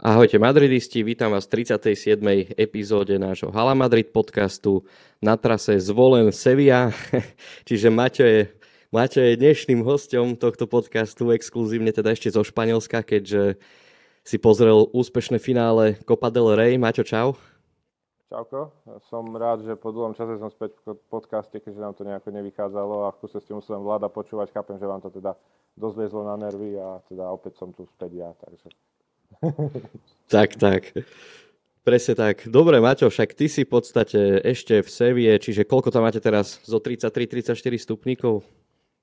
Ahojte madridisti, vítam vás v 37. epizóde nášho Hala Madrid podcastu na trase zvolen Sevilla, čiže Maťo je, Maťo je dnešným hostom tohto podcastu, exkluzívne teda ešte zo Španielska, keďže si pozrel úspešné finále Copa del Rey. Maťo, čau. Čauko, som rád, že po dlhom čase som späť v podcaste, keďže nám to nejako nevychádzalo a v kuse ste musel vláda počúvať, chápem, že vám to teda dosť na nervy a teda opäť som tu späť ja, takže tak, tak. Presne tak. Dobre, Maťo, však ty si v podstate ešte v Sevie, čiže koľko tam máte teraz? Zo 33-34 stupníkov?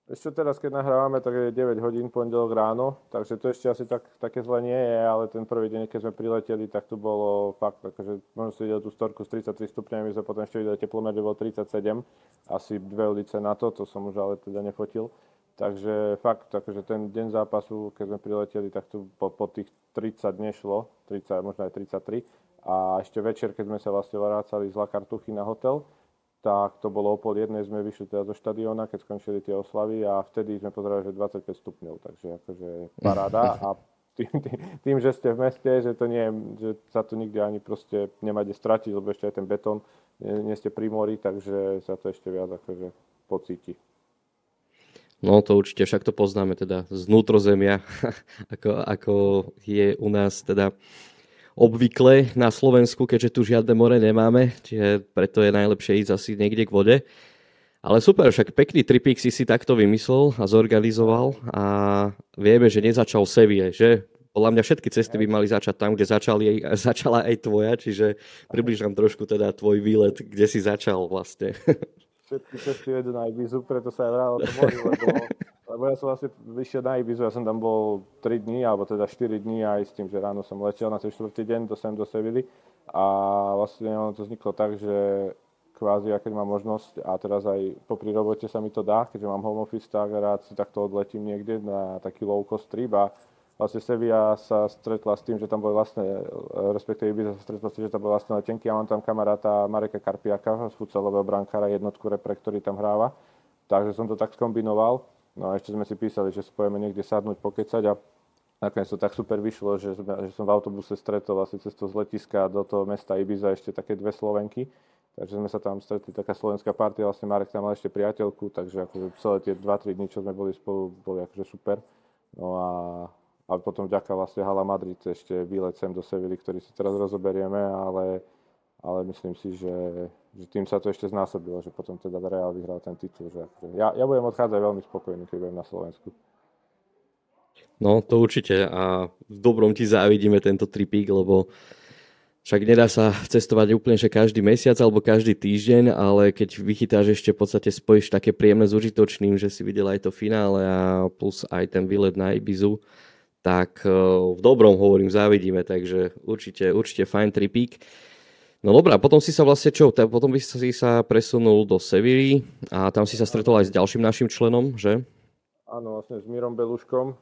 Ešte teraz, keď nahrávame, tak je 9 hodín pondelok ráno, takže to ešte asi tak, také zle nie je, ale ten prvý deň, keď sme prileteli, tak tu bolo fakt, akože možno si videl tú storku s 33 stupňami, sme potom ešte videli teplomer, kde bolo 37, asi dve ulice na to, to som už ale teda nefotil. Takže fakt, akože ten deň zápasu, keď sme prileteli, tak tu po, po tých 30 nešlo, 30, možno aj 33. A ešte večer, keď sme sa vlastne vrácali z La Cartuchy na hotel, tak to bolo o pol jednej, sme vyšli teda zo štadióna, keď skončili tie oslavy a vtedy sme pozerali, že 25 stupňov, takže akože paráda a tým, tým, tým, že ste v meste, že to nie, že sa tu nikde ani proste nemáte stratiť, lebo ešte aj ten betón, nie, nie ste pri mori, takže sa to ešte viac akože pocíti. No to určite, však to poznáme teda z vnútrozemia, ako, ako je u nás teda obvykle na Slovensku, keďže tu žiadne more nemáme, čiže preto je najlepšie ísť asi niekde k vode. Ale super, však pekný tripík si si takto vymyslel a zorganizoval a vieme, že nezačal Sevie, že? Podľa mňa všetky cesty by mali začať tam, kde začali, začala aj tvoja, čiže približ nám trošku teda tvoj výlet, kde si začal vlastne. všetky cesty vedú na Ibizu, preto sa aj vralo to mori, lebo, lebo ja som vlastne vyšiel na Ibizu, ja som tam bol 3 dní, alebo teda 4 dní aj s tým, že ráno som letel na ten štvrtý deň do sem do Sevily. A vlastne ono to vzniklo tak, že kvázi, keď mám možnosť a teraz aj popri robote sa mi to dá, keďže mám home office, tak rád si takto odletím niekde na taký low cost trip a vlastne Sevilla sa stretla s tým, že tam boli vlastne, respektíve Ibiza sa stretla s tým, že tam boli vlastne letenky. Ja mám tam kamaráta Mareka Karpiaka, futsalového brankára, jednotku repre, ktorý tam hráva. Takže som to tak skombinoval. No a ešte sme si písali, že spojeme niekde sadnúť, pokecať a nakoniec to tak super vyšlo, že, sme, že som v autobuse stretol asi cestou z letiska do toho mesta Ibiza ešte také dve Slovenky. Takže sme sa tam stretli, taká slovenská partia, vlastne Marek tam mal ešte priateľku, takže akože celé tie 2-3 dní, čo sme boli spolu, boli akože super. No a a potom vďaka vlastne Hala Madrid ešte výlet sem do Sevily, ktorý si teraz rozoberieme, ale, ale myslím si, že, že tým sa to ešte znásobilo, že potom teda Real vyhral ten titul. Že akože ja, ja budem odchádzať veľmi spokojný, keď budem na Slovensku. No, to určite a v dobrom ti závidíme tento tripík, lebo však nedá sa cestovať úplne že každý mesiac alebo každý týždeň, ale keď vychytáš ešte v podstate spojíš také príjemné s užitočným, že si videl aj to finále a plus aj ten výlet na Ibizu, tak eh, v dobrom hovorím, závidíme, takže určite, určite fajn tripík. No dobrá, potom si sa vlastne čo, potom by si sa presunul do Sevilly a tam si sa stretol aj s ďalším našim členom, že? Áno, vlastne s Mírom Beluškom, eh,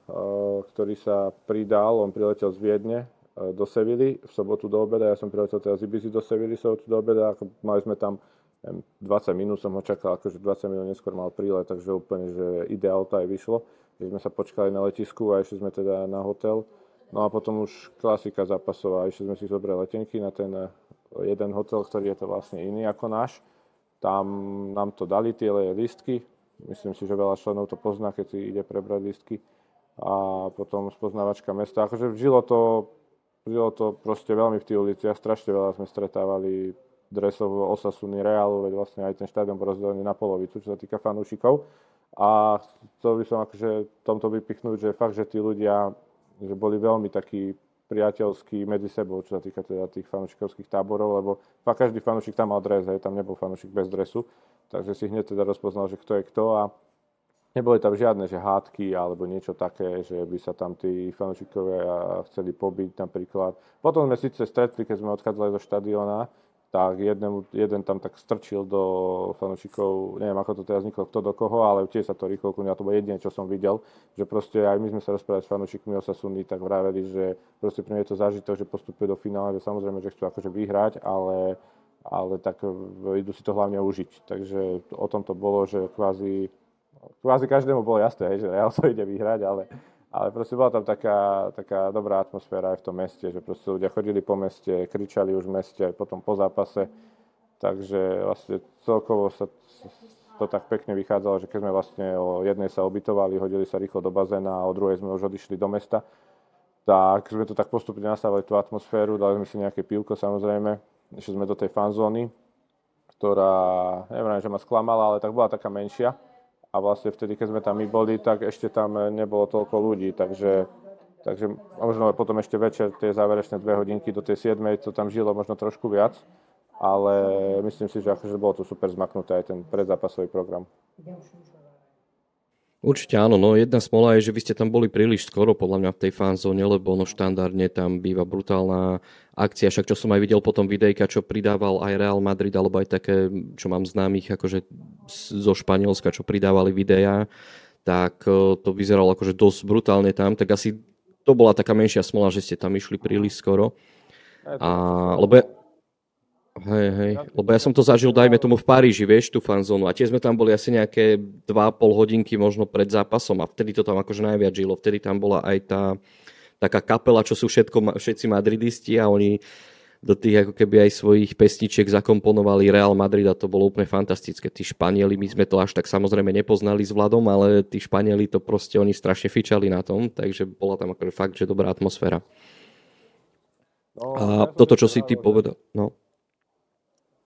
ktorý sa pridal, on priletel z Viedne eh, do Sevilly v sobotu do obeda, ja som priletel teraz z Ibizy do Sevilly v sobotu do obeda, mali sme tam 20 minút som ho čakal, akože 20 minút neskôr mal prílet, takže úplne, že ideál to aj vyšlo že sme sa počkali na letisku a išli sme teda na hotel. No a potom už klasika zápasová, išli sme si zobrať letenky na ten eh, jeden hotel, ktorý je to vlastne iný ako náš. Tam nám to dali tie listky, myslím si, že veľa členov to pozná, keď si ide prebrať listky. A potom spoznávačka mesta. Akože žilo to, žilo to proste veľmi v tých uliciach, strašne veľa sme stretávali dresov Osasuny Realu, veď vlastne aj ten štadión bol rozdelený na polovicu, čo sa týka fanúšikov. A chcel by som akože tomto vypichnúť, že fakt, že tí ľudia že boli veľmi takí priateľskí medzi sebou, čo sa týka teda tých fanúšikovských táborov, lebo fakt každý fanúšik tam mal dres, hej, tam nebol fanúšik bez dresu, takže si hneď teda rozpoznal, že kto je kto a neboli tam žiadne že hádky alebo niečo také, že by sa tam tí fanúšikovia chceli pobiť napríklad. Potom sme síce stretli, keď sme odchádzali do štadiona, tak jeden, jeden tam tak strčil do fanúšikov, neviem ako to teraz vzniklo, kto do koho, ale tiež sa to rýchlo a to bolo jediné, čo som videl, že proste aj my sme sa rozprávali s fanúšikmi Osasuny, tak vraveli, že proste pre mňa je to zážitok, že postupuje do finále, že samozrejme, že chcú akože vyhrať, ale, ale tak idú si to hlavne užiť. Takže o tom to bolo, že kvázi, kvázi každému bolo jasné, že Real to ide vyhrať, ale, ale proste bola tam taká, taká dobrá atmosféra aj v tom meste, že proste ľudia chodili po meste, kričali už v meste aj potom po zápase. Takže vlastne celkovo sa to tak pekne vychádzalo, že keď sme vlastne o jednej sa obytovali, hodili sa rýchlo do bazéna a o druhej sme už odišli do mesta, tak sme to tak postupne nastavili tú atmosféru, dali sme si nejaké pivko samozrejme, išli sme do tej fanzóny, ktorá, neviem, že ma sklamala, ale tak bola taká menšia a vlastne vtedy, keď sme tam my boli, tak ešte tam nebolo toľko ľudí, takže, takže možno potom ešte večer, tie záverečné dve hodinky do tej 7, to tam žilo možno trošku viac, ale myslím si, že akože bolo to super zmaknuté aj ten predzápasový program. Určite áno, no jedna smola je, že vy ste tam boli príliš skoro podľa mňa v tej fanzóne, lebo no štandardne tam býva brutálna akcia, však čo som aj videl potom videjka, čo pridával aj Real Madrid, alebo aj také, čo mám známych akože zo Španielska, čo pridávali videá, tak e, to vyzeralo akože dosť brutálne tam, tak asi to bola taká menšia smola, že ste tam išli príliš skoro. A, lebo Hej, hej, lebo ja som to zažil, dajme tomu v Paríži, vieš, tú fanzónu a tie sme tam boli asi nejaké 2,5 hodinky možno pred zápasom a vtedy to tam akože najviac žilo, vtedy tam bola aj tá taká kapela, čo sú všetko, všetci madridisti a oni do tých ako keby aj svojich pesničiek zakomponovali Real Madrid a to bolo úplne fantastické. Tí Španieli, my sme to až tak samozrejme nepoznali s Vladom, ale tí Španieli to proste, oni strašne fičali na tom, takže bola tam akože fakt, že dobrá atmosféra. No, a toto, čo si ty povedal, no.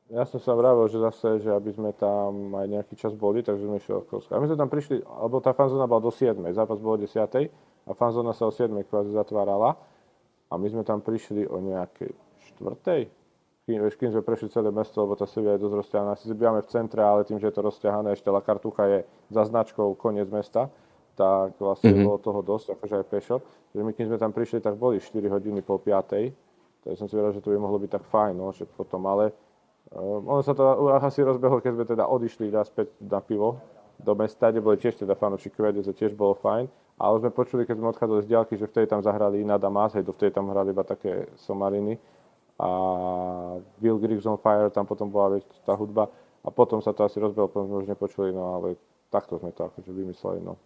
Ja som sa vravil, že zase, že aby sme tam aj nejaký čas boli, takže sme išli okolo A my sme tam prišli, alebo tá fanzóna bola do 7, zápas bol o 10 a fanzóna sa o 7 kvázi zatvárala a my sme tam prišli o nejakej 4. Kým, vieš, kým sme prešli celé mesto, lebo tá Sevilla je dosť rozťahaná. Asi bývame v centre, ale tým, že je to rozťahané, ešte La Kartucha je za značkou koniec mesta, tak vlastne mm-hmm. bolo toho dosť, akože aj pešo. Takže my, kým sme tam prišli, tak boli 4 hodiny po 5. Takže som si vedel, že to by mohlo byť tak fajn, no, že potom, ale Um, ono sa to asi rozbehlo, keď sme teda odišli naspäť na pivo do mesta, kde boli tiež teda fanúšikovia, kde to tiež bolo fajn. Ale sme počuli, keď sme odchádzali z diálky, že vtedy tam zahrali iná Damas, hej, vtedy tam hrali iba také somariny. A Will Griggs on Fire, tam potom bola vieš, tá hudba. A potom sa to asi rozbehlo, potom sme už nepočuli, no ale takto sme to akože vymysleli, no.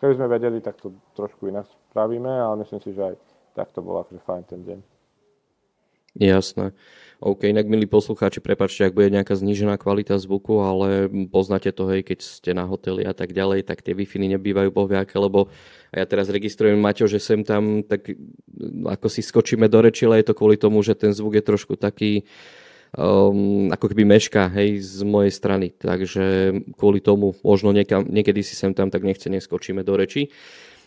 Keby sme vedeli, tak to trošku inak spravíme, ale myslím si, že aj takto bolo akože fajn ten deň. Jasné. OK, inak milí poslucháči, prepačte, ak bude nejaká znížená kvalita zvuku, ale poznáte to, hej, keď ste na hoteli a tak ďalej, tak tie wi nebývajú bohviaké, lebo ja teraz registrujem Maťo, že sem tam, tak ako si skočíme do reči, ale je to kvôli tomu, že ten zvuk je trošku taký, um, ako keby meška, hej, z mojej strany. Takže kvôli tomu možno niekam, niekedy si sem tam tak nechce neskočíme do reči.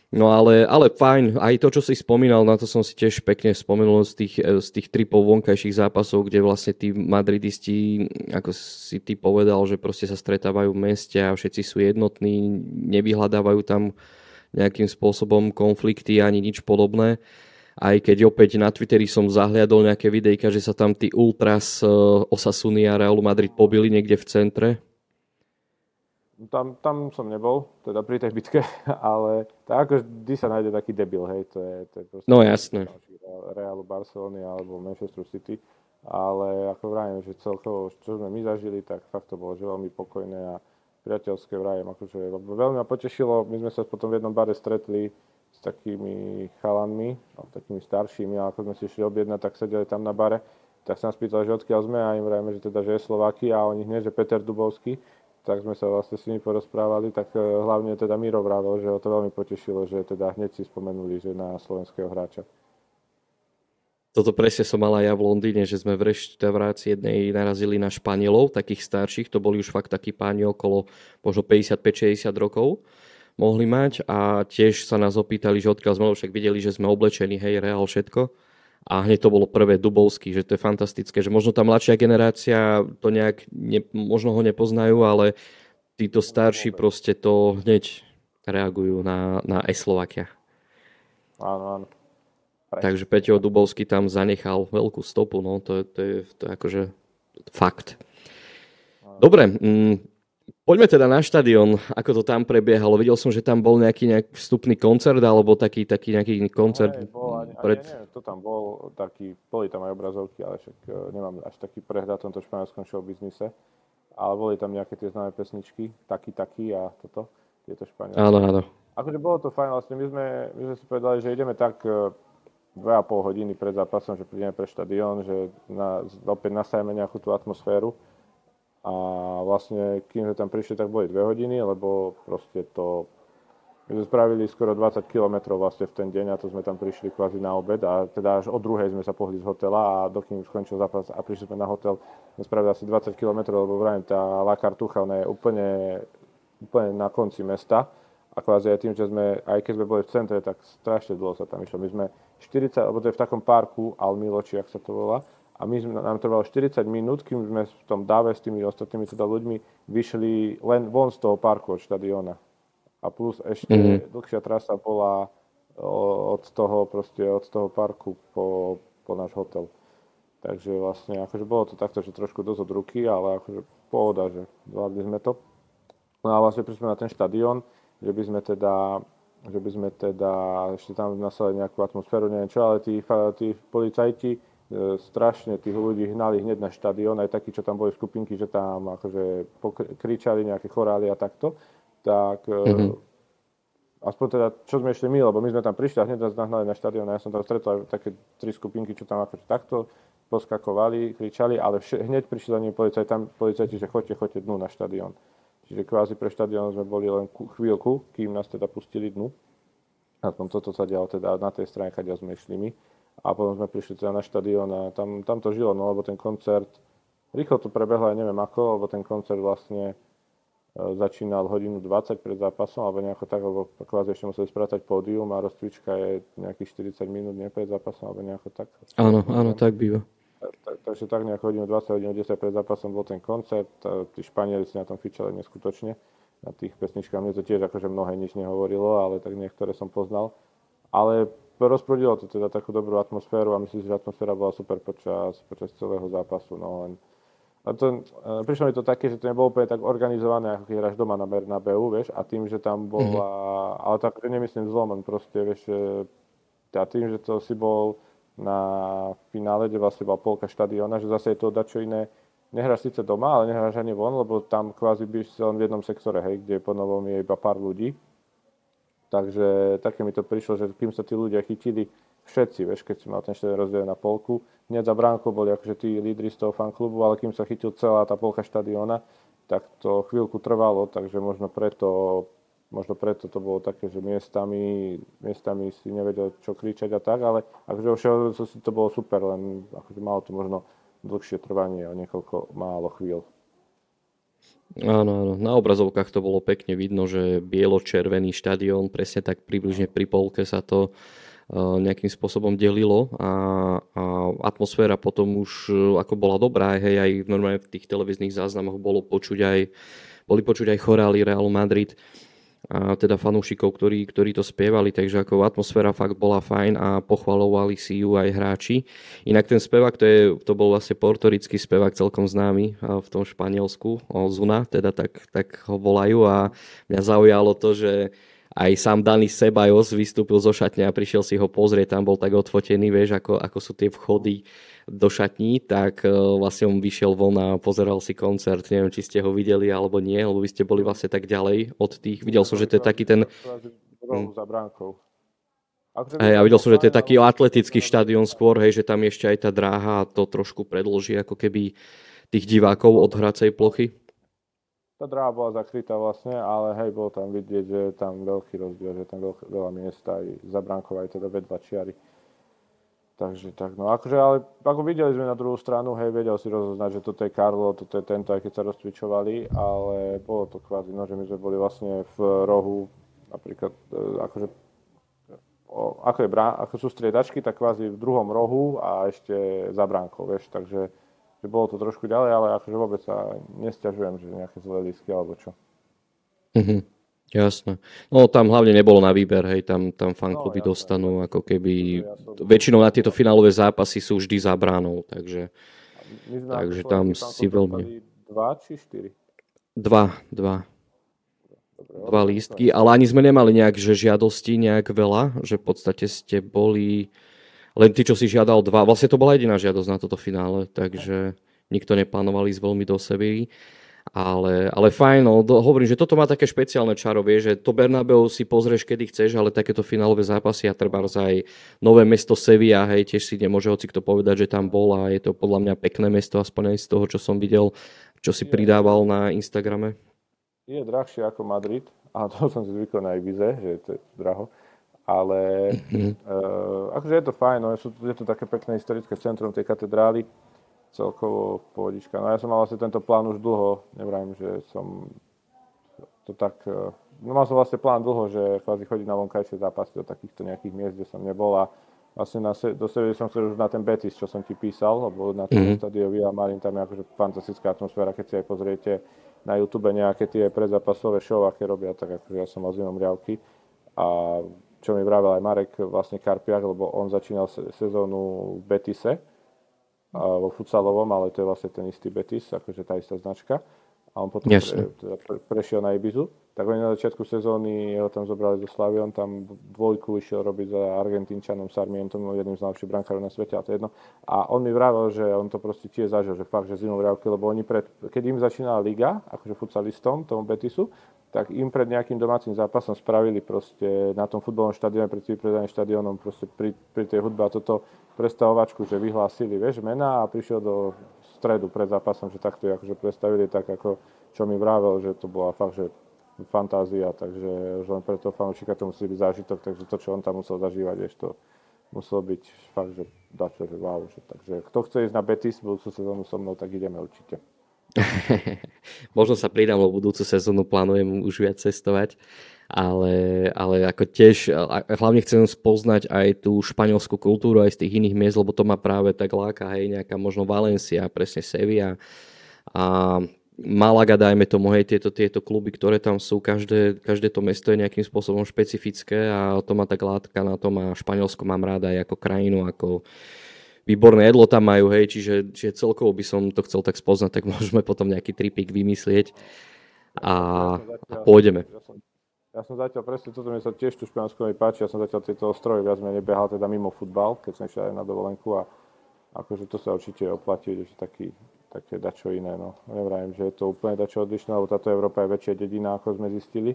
No ale, ale fajn, aj to, čo si spomínal, na to som si tiež pekne spomenul z tých, e, z tých tripov vonkajších zápasov, kde vlastne tí madridisti, ako si ty povedal, že proste sa stretávajú v meste a všetci sú jednotní, nevyhľadávajú tam nejakým spôsobom konflikty ani nič podobné. Aj keď opäť na Twitteri som zahliadol nejaké videjka, že sa tam tí ultras e, Osasuny a Realu Madrid pobili niekde v centre, tam, tam som nebol, teda pri tej bitke, ale tak ako vždy sa nájde taký debil, hej, to je, to je proste... No jasné. Realu Barcelony alebo Manchester City, ale ako vravím, že celkovo, čo sme my zažili, tak fakt to bolo že veľmi pokojné a priateľské vrajem, akože veľmi ma potešilo, my sme sa potom v jednom bare stretli s takými chalanmi, no, takými staršími, a ako sme si išli objednať, tak sedeli tam na bare, tak sa nás pýtali, že odkiaľ sme a im vrajme, že teda, že je Slovakia a oni hneď, že Peter Dubovský, tak sme sa vlastne s nimi porozprávali, tak e, hlavne teda Miro vravel, že ho to veľmi potešilo, že teda hneď si spomenuli, že na slovenského hráča. Toto presne som mal aj ja v Londýne, že sme v reštaurácii jednej narazili na Španielov, takých starších, to boli už fakt takí páni okolo možno 55-60 rokov mohli mať a tiež sa nás opýtali, že odkiaľ sme, však videli, že sme oblečení, hej, reál, všetko a hneď to bolo prvé Dubovský, že to je fantastické, že možno tá mladšia generácia to nejak, ne, možno ho nepoznajú, ale títo starší proste to hneď reagujú na, na e-Slovakia. Áno, áno. Prečo. Takže Peťo Dubovský tam zanechal veľkú stopu, no to, to, je, to je akože fakt. Dobre, mm, Poďme teda na štadión, ako to tam prebiehalo. Videl som, že tam bol nejaký, nejaký vstupný koncert, alebo taký, taký nejaký koncert. No, bol, pred... ani, neviem, to tam bol, taký, boli tam aj obrazovky, ale však uh, nemám až taký prehľad v tomto španielskom showbiznise. Ale boli tam nejaké tie známe pesničky, taký, taký a toto, tieto španielské. Áno, áno. Akože bolo to fajn, vlastne my sme, my sme si povedali, že ideme tak 2,5 e, hodiny pred zápasom, že prídeme pre štadión, že na, opäť nasajeme nejakú tú atmosféru. A vlastne, kým sme tam prišli, tak boli 2 hodiny, lebo proste to my sme spravili skoro 20 km vlastne v ten deň a to sme tam prišli kvázi na obed a teda až o druhej sme sa pohli z hotela a dokým skončil zápas a prišli sme na hotel, sme spravili asi 20 km, lebo vrajím, tá La Cartucha, ona je úplne, úplne na konci mesta a kvázi aj tým, že sme, aj keď sme boli v centre, tak strašne dlho sa tam išlo. My sme 40, lebo to je v takom parku Almilo, či ak sa to volá, a my sme, nám trvalo 40 minút, kým sme v tom dáve s tými ostatnými teda ľuďmi vyšli len von z toho parku od štadióna a plus ešte mm-hmm. dlhšia trasa bola od toho, proste od toho parku po, po náš hotel. Takže vlastne akože bolo to takto, že trošku dosť od ruky, ale akože pohoda, že zvládli sme to. No a vlastne prišli na ten štadión, že by sme teda že by sme teda ešte tam nasadili nejakú atmosféru, neviem čo, ale tí, tí policajti e, strašne tých ľudí hnali hneď na štadión, aj takí, čo tam boli skupinky, že tam akože kričali nejaké chorály a takto tak mm-hmm. aspoň teda, čo sme išli my, lebo my sme tam prišli a hneď nás nahnali na štadión a ja som tam stretol aj také tri skupinky, čo tam akože takto poskakovali, kričali, ale vš- hneď prišli za nimi policajti, tam policajti, že choďte, choďte dnu na štadión. Čiže kvázi pre štadión sme boli len chvíľku, kým nás teda pustili dnu. A potom toto sa dialo teda na tej strane, kde sme išli my. A potom sme prišli teda na štadión a tam, tam to žilo, no lebo ten koncert, rýchlo to prebehlo, ja neviem ako, lebo ten koncert vlastne začínal hodinu 20 pred zápasom, alebo nejako tak, lebo kvázi ešte museli sprátať pódium a rozcvička je nejakých 40 minút nie pred zápasom, alebo nejako tak. Áno, áno, tak býva. Tak, takže tak nejako hodinu 20, hodinu 10 pred zápasom bol ten koncert, tí Španieli si na tom fičali neskutočne, na tých pesničkách, mne to tiež akože mnohé nič nehovorilo, ale tak niektoré som poznal. Ale rozprudilo to teda takú dobrú atmosféru a myslím si, že atmosféra bola super počas, počas celého zápasu, no len a to, uh, prišlo mi to také, že to nebolo úplne tak organizované, ako keď hráš doma na Bernabeu, vieš, a tým, že tam bola, mm-hmm. ale tak nemyslím zlom, len proste, vieš, a tým, že to si bol na finále, kde vlastne bola polka štadiona, že zase je to dačo iné, nehráš síce doma, ale nehráš ani von, lebo tam kvázi byš len v jednom sektore, hej, kde po novom je iba pár ľudí. Takže také mi to prišlo, že kým sa tí ľudia chytili, všetci, vieš, keď si mal ten štadión rozdelený na polku. Hneď za bránkou boli akože tí lídry z toho fanklubu, ale kým sa chytil celá tá polka štadióna, tak to chvíľku trvalo, takže možno preto, možno preto to bolo také, že miestami, miestami si nevedel, čo kričať a tak, ale akože vo si to bolo super, len akože malo to možno dlhšie trvanie o niekoľko málo chvíľ. Áno, áno. Na obrazovkách to bolo pekne vidno, že bielo-červený štadión, presne tak približne pri polke sa to nejakým spôsobom delilo a, a atmosféra potom už eh, ako bola dobrá, hej, aj normálne v tých televíznych záznamoch bolo počuť aj, boli počuť aj chorály Real Madrid a teda fanúšikov, ktorí, ktorí to spievali, takže ako atmosféra fakt bola fajn a pochvalovali si ju aj hráči. Inak ten spevák, to, je, to bol vlastne portorický spevák celkom známy v tom Španielsku, Zuna, teda tak, tak ho volajú a mňa zaujalo to, že aj sám Dani Sebajos vystúpil zo šatne a prišiel si ho pozrieť, tam bol tak odfotený, vieš, ako, ako sú tie vchody do šatní, tak uh, vlastne on vyšiel von a pozeral si koncert, neviem, či ste ho videli alebo nie, lebo vy ste boli vlastne tak ďalej od tých, videl som, že to je taký ten... Hm. Za bránkou. Hej, ja videl som, že to je taký atletický štadión skôr, hej, že tam ešte aj tá dráha to trošku predloží ako keby tých divákov od hracej plochy. Tá dráha bola zakrytá vlastne, ale hej, bolo tam vidieť, že je tam veľký rozdiel, že je tam veľk, veľa miesta aj za bránkou, aj teda vedva čiary. Takže tak, no akože, ale ako videli sme na druhú stranu, hej, vedel si rozoznať, že toto je Karlo, toto je tento, aj keď sa rozcvičovali, ale bolo to kvázi, no, že my sme boli vlastne v rohu, napríklad, e, akože, o, ako, je ako sú striedačky, tak kvázi v druhom rohu a ešte za bránkou, vieš, takže že bolo to trošku ďalej, ale akože vôbec sa nesťažujem, že nejaké zlé lístky alebo čo. Mhm, jasné. No tam hlavne nebolo na výber, hej, tam, tam fankluby no, dostanú ako keby, väčšinou na tieto finálové zápasy sú vždy za bránou, takže, takže tam si veľmi... Dva či štyri? Dva, dva. Dobre, dva lístky, ale ani sme nemali nejak, že žiadosti nejak veľa, že v podstate ste boli len ty, čo si žiadal dva. Vlastne to bola jediná žiadosť na toto finále, takže nikto neplánoval ísť veľmi do seby. Ale, ale fajn, no, hovorím, že toto má také špeciálne čaro, vie, že to Bernabeu si pozrieš, kedy chceš, ale takéto finálové zápasy a treba aj nové mesto Sevilla, hej, tiež si nemôže hoci kto povedať, že tam bol a je to podľa mňa pekné mesto, aspoň aj z toho, čo som videl, čo si pridával na Instagrame. Je drahšie ako Madrid, a to som si zvykol na Ibize, že to je draho, ale mm-hmm. uh, akože je to fajn, no, je to také pekné historické centrum tej katedrály, celkovo pohodička. No ja som mal vlastne tento plán už dlho, nevrajím, že som to tak... E, no mal som vlastne plán dlho, že kvázi chodiť na vonkajšie zápasy do takýchto nejakých miest, kde som nebol a vlastne na, do sebe som chcel už na ten Betis, čo som ti písal, lebo na tom mm-hmm. stadiu Villa Marin tam je akože fantastická atmosféra, keď si aj pozriete na YouTube nejaké tie predzápasové show, aké robia, tak akože ja som mal zinom riavky a čo mi vravel aj Marek vlastne Karpiak, lebo on začínal sezónu v Betise, vo futsalovom, ale to je vlastne ten istý Betis, akože tá istá značka. A on potom pre, teda pre, prešiel na Ibizu. Tak oni na začiatku sezóny ho tam zobrali do Slavy, on tam dvojku išiel robiť za Argentínčanom Sarmientom, jedným z najlepších brankárov na svete, a to jedno. A on mi vravel, že on to proste tiež zažil, že fakt, že zimou riavky, lebo oni pred, keď im začínala liga, akože futsalistom, tomu Betisu, tak im pred nejakým domácim zápasom spravili proste na tom futbalovom štadióne, pred predaným štadiónom, proste pri, pri tej hudbe a toto prestavovačku, že vyhlásili, vieš, mena a prišiel do stredu pred zápasom, že takto akože predstavili tak, ako čo mi vravel, že to bola fakt, že fantázia, takže už len pre toho fanúšika to musí byť zážitok, takže to, čo on tam musel zažívať, vieš, to muselo byť fakt, že dačo, že wow, že, takže kto chce ísť na Betis budúcu sezónu so mnou, tak ideme určite. Možno sa pridám, lebo budúcu sezónu plánujem už viac cestovať, ale, ale ako tiež, hlavne chcem spoznať aj tú španielskú kultúru aj z tých iných miest, lebo to ma práve tak láka, hej, nejaká možno Valencia, presne Sevilla a Malaga, dajme tomu, hej, tieto, tieto kluby, ktoré tam sú, každé, každé to mesto je nejakým spôsobom špecifické a to ma tak látka na tom a Španielsko mám ráda aj ako krajinu, ako, výborné jedlo tam majú, hej, čiže, čiže celkovo by som to chcel tak spoznať, tak môžeme potom nejaký tripik vymyslieť a, a pôjdeme. Ja som, zatiaľ presne, toto mi sa tiež tu Španielsku mi páči, ja som zatiaľ tieto ostrovy viac menej behal teda mimo futbal, keď som išiel aj na dovolenku a akože to sa určite oplatí, že taký, také dačo iné, no. Nevrajím, že je to úplne dačo odlišné, lebo táto Európa je väčšia dedina, ako sme zistili,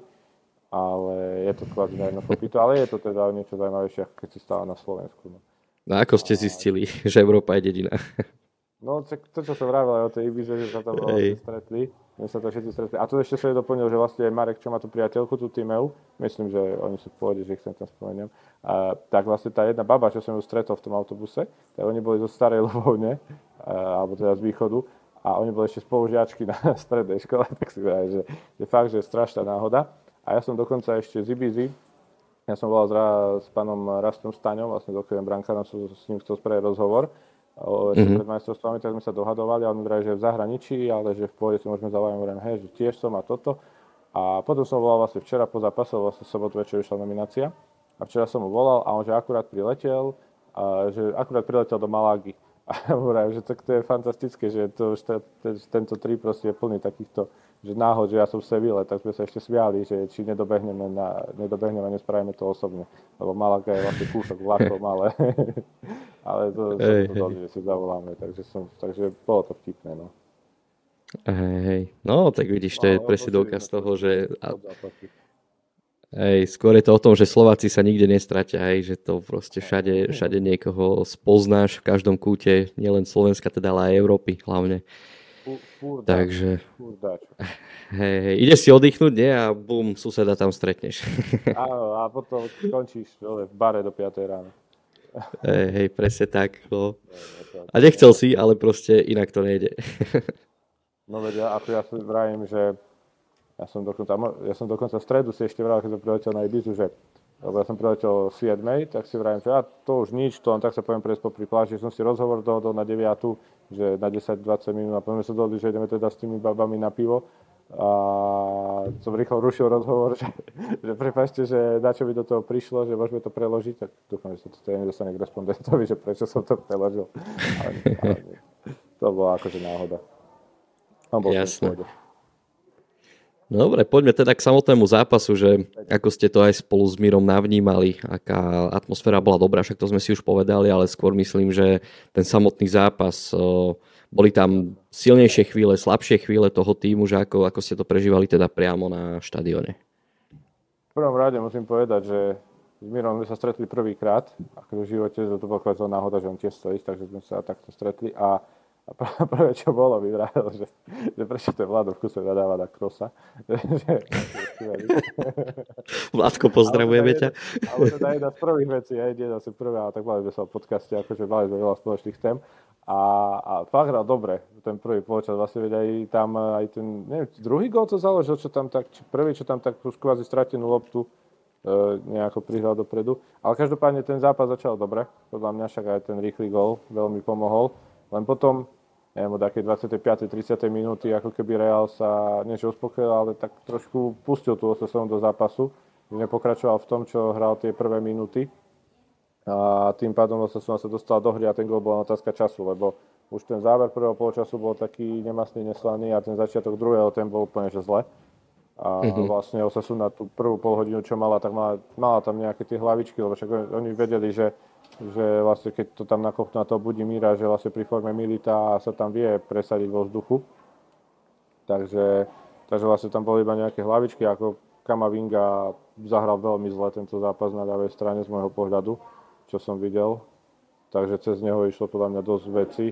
ale je to kvázi na jedno ale je to teda niečo zaujímavejšie, keď si stále na Slovensku. No. No ako ste zistili, že Európa je dedina? No, to, čo som vravel aj o tej Ibize, že sa tam vlastne stretli. My sa to všetci stretli. A tu ešte sa je doplnil, že vlastne aj Marek, čo má tú priateľku, tú Timeu, myslím, že oni sú v pohode, že ich sem tam spomeniem, a, tak vlastne tá jedna baba, čo som ju stretol v tom autobuse, tak oni boli zo starej Lovovne, alebo teda z východu, a oni boli ešte spolužiačky na strednej škole, tak si vraj, že je fakt, že je strašná náhoda. A ja som dokonca ešte z Ibizy, ja som volal s, s pánom Rastom Staňom, vlastne doktorem Brankárom, som s ním chcel spraviť rozhovor o, mm-hmm. pred majstrovstvami, tak sme sa dohadovali a on mi vraj, že v zahraničí, ale že v pohode si môžeme zavolať, hovorím, hej, že tiež som a toto. A potom som volal vlastne včera po zápase, vlastne sobotu večer vyšla nominácia. A včera som mu volal a on že akurát priletel, a že akurát priletel do Malagy. A hovorím, že to, to je fantastické, že to, tento tri proste je plný takýchto že náhod, že ja som v Seville, tak sme sa ešte sviali, že či nedobehneme, na, nedobehneme nespravíme to osobne. Lebo Malaga je vlastne kúsok vlakom, ale, ale to, hey, to, to hey. že si zavoláme, takže, som, takže bolo to vtipné. No. Hej, hej. No, tak vidíš, to je no, presne dôkaz toho, že... A, hej, skôr je to o tom, že Slováci sa nikde nestratia, hej, že to proste všade, všade niekoho spoznáš v každom kúte, nielen Slovenska, teda ale aj Európy hlavne. Fúr, Takže... Hej, hej, ide si oddychnúť, nie? A bum, suseda tam stretneš. Áno, a potom skončíš v bare do 5 rána. Hej, hej, presne tak. No. A nechcel si, ale proste inak to nejde. No veď, ako ja si vravím, že ja som dokonca, ja som dokonca v stredu si ešte vral, keď som priletel na Ibizu, že lebo ja som priletel 7, tak si vravím, že a to už nič, to len tak sa poviem prejsť po pri pláži, som si rozhovor dohodol na 9, že na 10-20 minút a potom sa dohodli, že ideme teda s tými babami na pivo. A som rýchlo rušil rozhovor, že, že prepáčte, že na čo by do toho prišlo, že môžeme to preložiť, tak dúfam, že sa to teda nedostane k respondentovi, že prečo som to preložil. Ale, ale to bola akože náhoda. Jasne. Dobre, poďme teda k samotnému zápasu, že ako ste to aj spolu s Mírom navnímali, aká atmosféra bola dobrá, však to sme si už povedali, ale skôr myslím, že ten samotný zápas, boli tam silnejšie chvíle, slabšie chvíle toho týmu, že ako, ako ste to prežívali teda priamo na štadióne? V prvom rade musím povedať, že s Mirom sme sa stretli prvýkrát, ako v živote, to bola náhoda, že on tiež stojí, takže sme sa takto stretli a a prvé, čo bolo, mi vravil, že, že prečo ten Vlado v kuse nadáva na krosa. Vládko, pozdravujeme ťa. Ale to je jedna z prvých vecí, aj jedna z prvých, ale tak mali sme sa v podcaste, akože mali sme veľa spoločných tém. A, a fakt hral dobre, ten prvý počas, vlastne veď aj tam, aj ten, neviem, druhý gol to založil, čo tam tak, či prvý, čo tam tak kvázi stratenú loptu, e, nejako prihral dopredu. Ale každopádne ten zápas začal dobre, podľa mňa však aj ten rýchly gol veľmi pomohol. Len potom, neviem, od také 25. 30. minúty, ako keby Real sa niečo uspokojil, ale tak trošku pustil tú Osasunu do zápasu, nepokračoval v tom, čo hral tie prvé minúty. A tým pádom Osasuna sa dostala do hry a ten gol bol otázka času, lebo už ten záver prvého polčasu bol taký nemasný, neslaný a ten začiatok druhého ten bol úplne že zle. A mm-hmm. vlastne Osasuna tú prvú polhodinu, čo mala, tak mala, mala tam nejaké tie hlavičky, lebo však oni vedeli, že že vlastne keď to tam nakopnú na to Budimíra, že vlastne pri forme Milita sa tam vie presadiť vo vzduchu. Takže, takže vlastne tam boli iba nejaké hlavičky, ako Kamavinga zahral veľmi zle tento zápas na ľavej strane z môjho pohľadu, čo som videl. Takže cez neho išlo podľa mňa dosť veci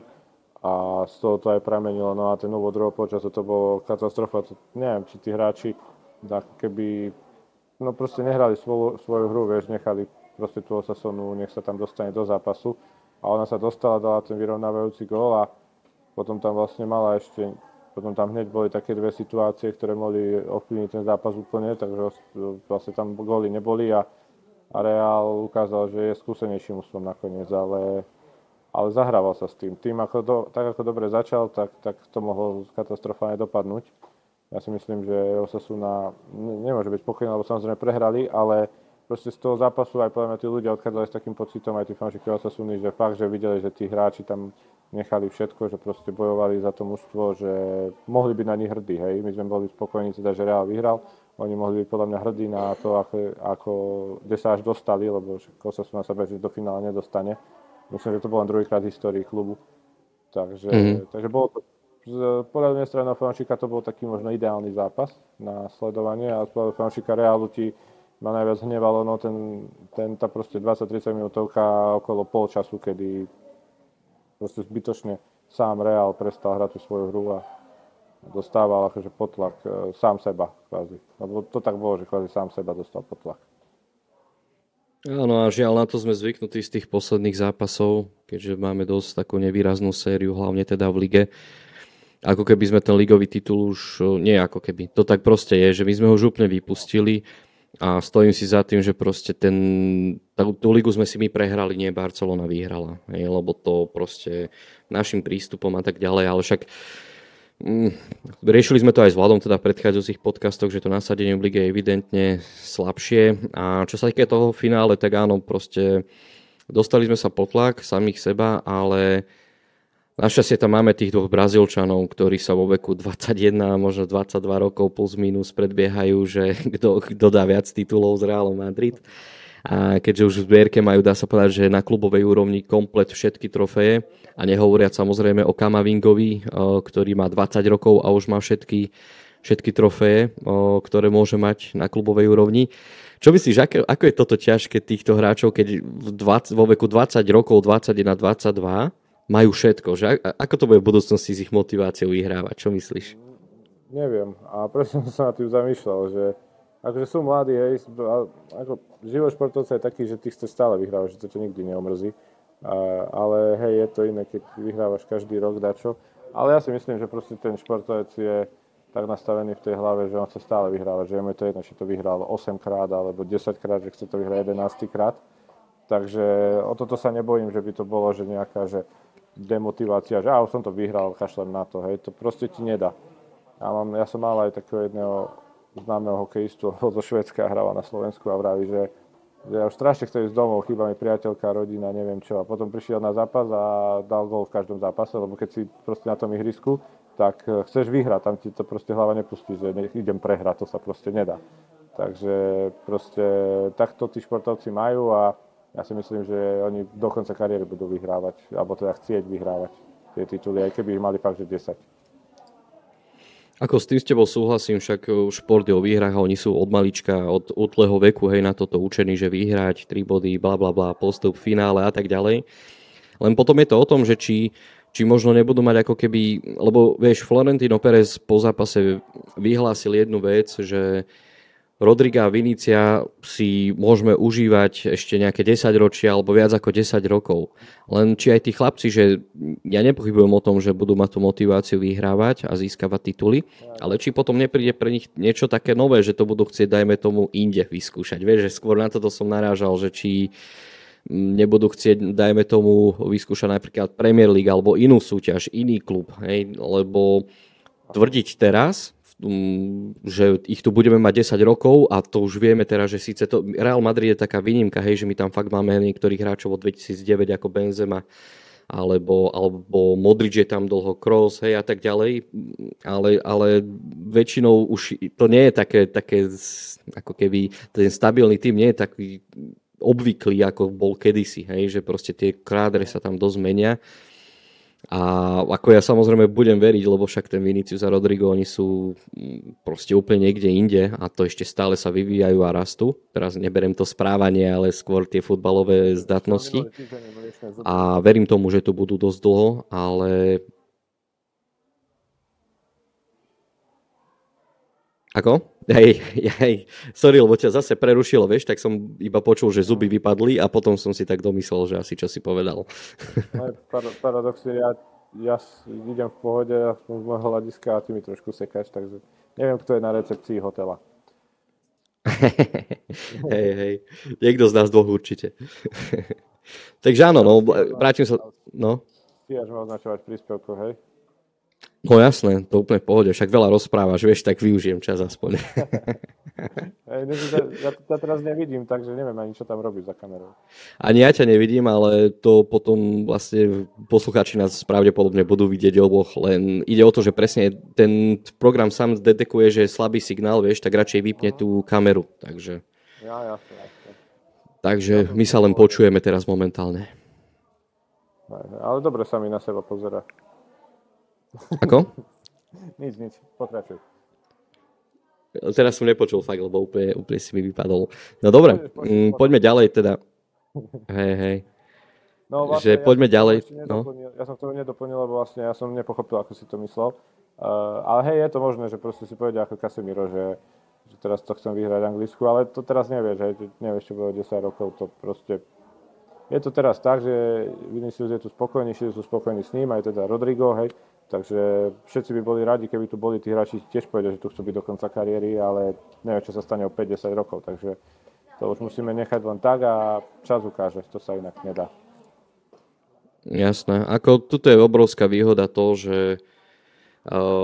a z toho to aj premenilo. No a ten úvod druhého počasu to bolo katastrofa. To, neviem, či tí hráči keby no proste nehrali svoju, svoju hru, vieš, nechali proste tú Osasonu, nech sa tam dostane do zápasu. A ona sa dostala, dala ten vyrovnávajúci gól a potom tam vlastne mala ešte, potom tam hneď boli také dve situácie, ktoré mohli ovplyvniť ten zápas úplne, takže vlastne tam góly neboli a, a Real ukázal, že je skúsenejším ústvom nakoniec, ale, ale zahrával sa s tým. Tým, ako do, tak ako dobre začal, tak, tak to mohlo katastrofálne dopadnúť. Ja si myslím, že Osasuna nemôže byť spokojná, lebo samozrejme prehrali, ale proste z toho zápasu aj podľa mňa tí ľudia odchádzali s takým pocitom, aj tí fanšiky Osasuny, že fakt, že videli, že tí hráči tam nechali všetko, že proste bojovali za to mužstvo, že mohli byť na nich hrdí, hej. My sme boli spokojní teda, že Real vyhral, oni mohli byť podľa mňa hrdí na to, ako, ako kde sa až dostali, lebo Osasuna sa bežne do finále nedostane. Myslím, že to bol len druhýkrát v histórii klubu. Takže, mm-hmm. takže bolo to z pohľadu strany fanšika to bol taký možno ideálny zápas na sledovanie a z pohľadu fanšika Realu ti ma najviac hnevalo, no ten, ten tá proste 20-30 minútovka okolo pol času, kedy proste zbytočne sám Real prestal hrať tú svoju hru a dostával akože potlak e, sám seba kvázi. Lebo to tak bolo, že kvázi sám seba dostal potlak. Áno a žiaľ na to sme zvyknutí z tých posledných zápasov, keďže máme dosť takú nevýraznú sériu, hlavne teda v lige. Ako keby sme ten ligový titul už, e, nie ako keby, to tak proste je, že my sme ho už úplne vypustili a stojím si za tým, že proste ten, tú, tú ligu sme si my prehrali, nie Barcelona vyhrala, hej, lebo to proste našim prístupom a tak ďalej, ale však mm, riešili sme to aj s Vladom teda v predchádzajúcich podcastoch, že to nasadenie v lige je evidentne slabšie. A čo sa týka toho finále, tak áno, proste dostali sme sa potlak samých seba, ale Našťastie tam máme tých dvoch Brazílčanov, ktorí sa vo veku 21 a možno 22 rokov plus minus predbiehajú, že kto, kto dá viac titulov z Realom Madrid. A keďže už v zbierke majú, dá sa povedať, že na klubovej úrovni komplet všetky trofeje a nehovoriať samozrejme o Kamavingovi, ktorý má 20 rokov a už má všetky, všetky trofeje, ktoré môže mať na klubovej úrovni. Čo myslíš, ako, ako je toto ťažké týchto hráčov, keď v 20, vo veku 20 rokov, 21, 22 majú všetko. Že? Ako to bude v budúcnosti s ich motiváciou vyhrávať? Čo myslíš? Neviem. A presne som sa na tým zamýšľal, že akože sú mladí, hej, ako život športovca je taký, že ty chceš stále vyhrávať, že to ťa nikdy neomrzí. A, ale hej, je to iné, keď vyhrávaš každý rok dačo. Ale ja si myslím, že proste ten športovec je tak nastavený v tej hlave, že on chce stále vyhrávať, že je to jedno, či to vyhral 8 krát alebo 10 krát, že chce to vyhrať 11 krát. Takže o toto sa nebojím, že by to bolo, že nejaká, že demotivácia, že a už som to vyhral, kašlem na to, hej, to proste ti nedá. Ja, mám, ja som mal aj takého jedného známeho hokejistu zo Švedska, hráva na Slovensku a vraví, že, že ja už strašne chcem ísť domov, chýba mi priateľka, rodina, neviem čo. A potom prišiel na zápas a dal gol v každom zápase, lebo keď si proste na tom ihrisku, tak eh, chceš vyhrať, tam ti to proste hlava nepustí, že idem prehrať, to sa proste nedá. Takže proste takto tí športovci majú a ja si myslím, že oni do konca kariéry budú vyhrávať, alebo teda chcieť vyhrávať. tie tituly, aj keby ich mali fakt, že 10. Ako s tým s tebou súhlasím, však šport je o výhrách a oni sú od malička, od útleho veku, hej, na toto učení, že vyhrať 3 body, bla bla bla, postup, finále a tak ďalej. Len potom je to o tom, že či, či možno nebudú mať ako keby, lebo vieš, Florentino Perez po zápase vyhlásil jednu vec, že Rodriga a Vinícia si môžeme užívať ešte nejaké 10 ročia alebo viac ako 10 rokov. Len či aj tí chlapci, že ja nepochybujem o tom, že budú mať tú motiváciu vyhrávať a získavať tituly, ale či potom nepríde pre nich niečo také nové, že to budú chcieť, dajme tomu, inde vyskúšať. Vieš, že skôr na toto som narážal, že či nebudú chcieť, dajme tomu, vyskúšať napríklad Premier League alebo inú súťaž, iný klub, hej? lebo tvrdiť teraz, že ich tu budeme mať 10 rokov a to už vieme teraz, že síce to, Real Madrid je taká výnimka, hej, že my tam fakt máme niektorých hráčov od 2009 ako Benzema alebo, alebo Modrič je tam dlho, Kroos, hej, a tak ďalej, ale, ale väčšinou už to nie je také, také ako keby ten stabilný tým nie je taký obvyklý, ako bol kedysi, hej, že proste tie krádre sa tam dosť menia a ako ja samozrejme budem veriť, lebo však ten Vinicius a Rodrigo, oni sú mm, proste úplne niekde inde a to ešte stále sa vyvíjajú a rastú. Teraz neberiem to správanie, ale skôr tie futbalové zdatnosti. A verím tomu, že tu budú dosť dlho, ale... Ako? Hej, hej, sorry, lebo ťa zase prerušilo, vieš, tak som iba počul, že zuby vypadli a potom som si tak domyslel, že asi čo si povedal. paradoxne, ja, ja idem v pohode, aspoň z môjho hľadiska a ty mi trošku sekáš, takže neviem, kto je na recepcii hotela. hej, hej, niekto z nás dvoch určite. takže áno, no, vrátim sa, no. Ty až ma označovať príspevko, hej? No jasné, to úplne v pohode, však veľa rozprávaš, vieš, tak využijem čas aspoň. ja, ja ťa teraz nevidím, takže neviem ani, čo tam robíš za kamerou. Ani ja ťa nevidím, ale to potom vlastne poslucháči nás pravdepodobne budú vidieť oboch, len ide o to, že presne ten program sám detekuje, že je slabý signál, vieš, tak radšej vypne tú kameru, takže... Ja, jasne, jasne. Takže my sa len počujeme teraz momentálne. Ale dobre sa mi na seba pozera. Ako? nič, nič, pokračuj. Teraz som nepočul fakt, lebo úplne, úplne si mi vypadol. No dobre, mm, poďme ďalej teda. Hej, hej. No, vlastne, že ja poďme ďalej. No. Ja som to nedoplnil, lebo vlastne ja som nepochopil, ako si to myslel. Uh, ale hej, je to možné, že proste si povedia ako Casemiro, že, že teraz to chcem vyhrať Anglicku, ale to teraz nevieš, hej, nevieš, čo bude 10 rokov, to proste je to teraz tak, že Vinicius je tu spokojný, všetci sú spokojní s ním, aj teda Rodrigo, hej, Takže všetci by boli radi, keby tu boli tí hráči tiež povedia, že tu chcú byť do konca kariéry, ale neviem, čo sa stane o 5-10 rokov. Takže to už musíme nechať len tak a čas ukáže, to sa inak nedá. Jasné. Ako tuto je obrovská výhoda to, že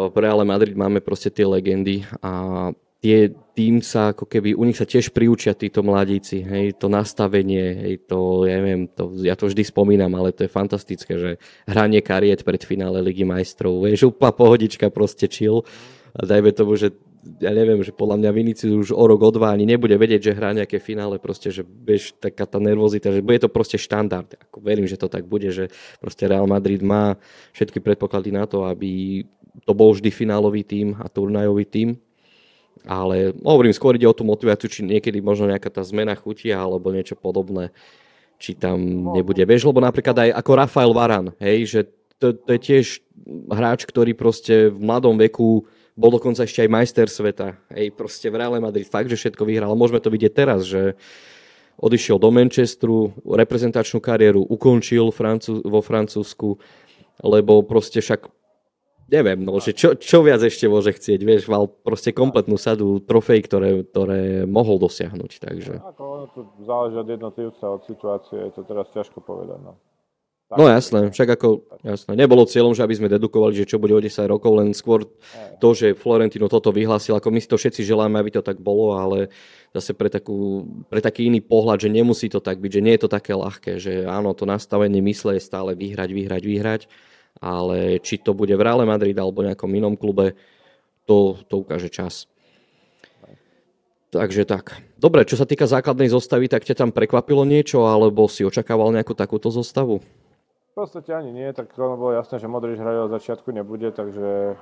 v Reále Madrid máme proste tie legendy a tie, tým sa ako keby, u nich sa tiež priučia títo mladíci, hej, to nastavenie, hej, to, ja neviem, to, ja to vždy spomínam, ale to je fantastické, že hranie kariet pred finále Ligy majstrov, vieš, úplná pohodička, proste chill, a dajme tomu, že ja neviem, že podľa mňa Vinicius už o rok, o dva ani nebude vedieť, že hrá nejaké finále, proste, že vieš, taká tá nervozita, že bude to proste štandard. Ako verím, že to tak bude, že proste Real Madrid má všetky predpoklady na to, aby to bol vždy finálový tým a turnajový tým ale hovorím, skôr ide o tú motiváciu, či niekedy možno nejaká tá zmena chutia alebo niečo podobné, či tam nebude. Vieš, lebo napríklad aj ako Rafael Varan, hej, že to, to je tiež hráč, ktorý proste v mladom veku bol dokonca ešte aj majster sveta. Hej, proste v Real Madrid fakt, že všetko vyhral. Môžeme to vidieť teraz, že odišiel do Manchesteru, reprezentačnú kariéru ukončil vo Francúzsku, lebo proste však neviem, no, že čo, čo viac ešte môže chcieť, vieš, mal proste kompletnú sadu trofej, ktoré, ktoré mohol dosiahnuť, takže. Ako ono to záleží od jednotlivca, od situácie, je to teraz ťažko povedať, no. Tak, no jasné, však ako, jasné, nebolo cieľom, že aby sme dedukovali, že čo bude o 10 rokov, len skôr to, že Florentino toto vyhlásil, ako my si to všetci želáme, aby to tak bolo, ale zase pre, takú, pre taký iný pohľad, že nemusí to tak byť, že nie je to také ľahké, že áno, to nastavenie mysle je stále vyhrať, vyhrať, vyhrať, ale či to bude v Real Madrid alebo nejakom inom klube, to, to ukáže čas. Takže tak. Dobre, čo sa týka základnej zostavy, tak ťa tam prekvapilo niečo, alebo si očakával nejakú takúto zostavu? V podstate ani nie, tak ono bolo jasné, že Modrič hrajú od začiatku nebude, takže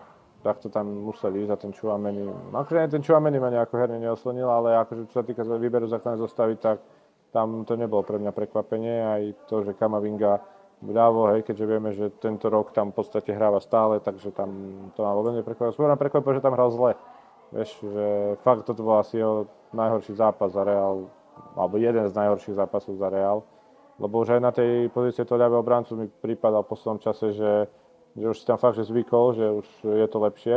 tak to tam museli ísť a ten Čuameni. Akože ten Čuameni ma nejako herne neoslnil, ale akože čo sa týka výberu základnej zostavy, tak tam to nebolo pre mňa prekvapenie. Aj to, že Kamavinga vľavo, hej, keďže vieme, že tento rok tam v podstate hráva stále, takže tam to ma vôbec neprekvapilo. Skôr nám prekvapilo, že tam hral zle. Vieš, že fakt toto bol asi jeho najhorší zápas za Real, alebo jeden z najhorších zápasov za Real lebo už aj na tej pozície toho ľavého obrancu mi prípadal v poslednom čase, že, že už si tam fakt že zvykol, že už je to lepšie,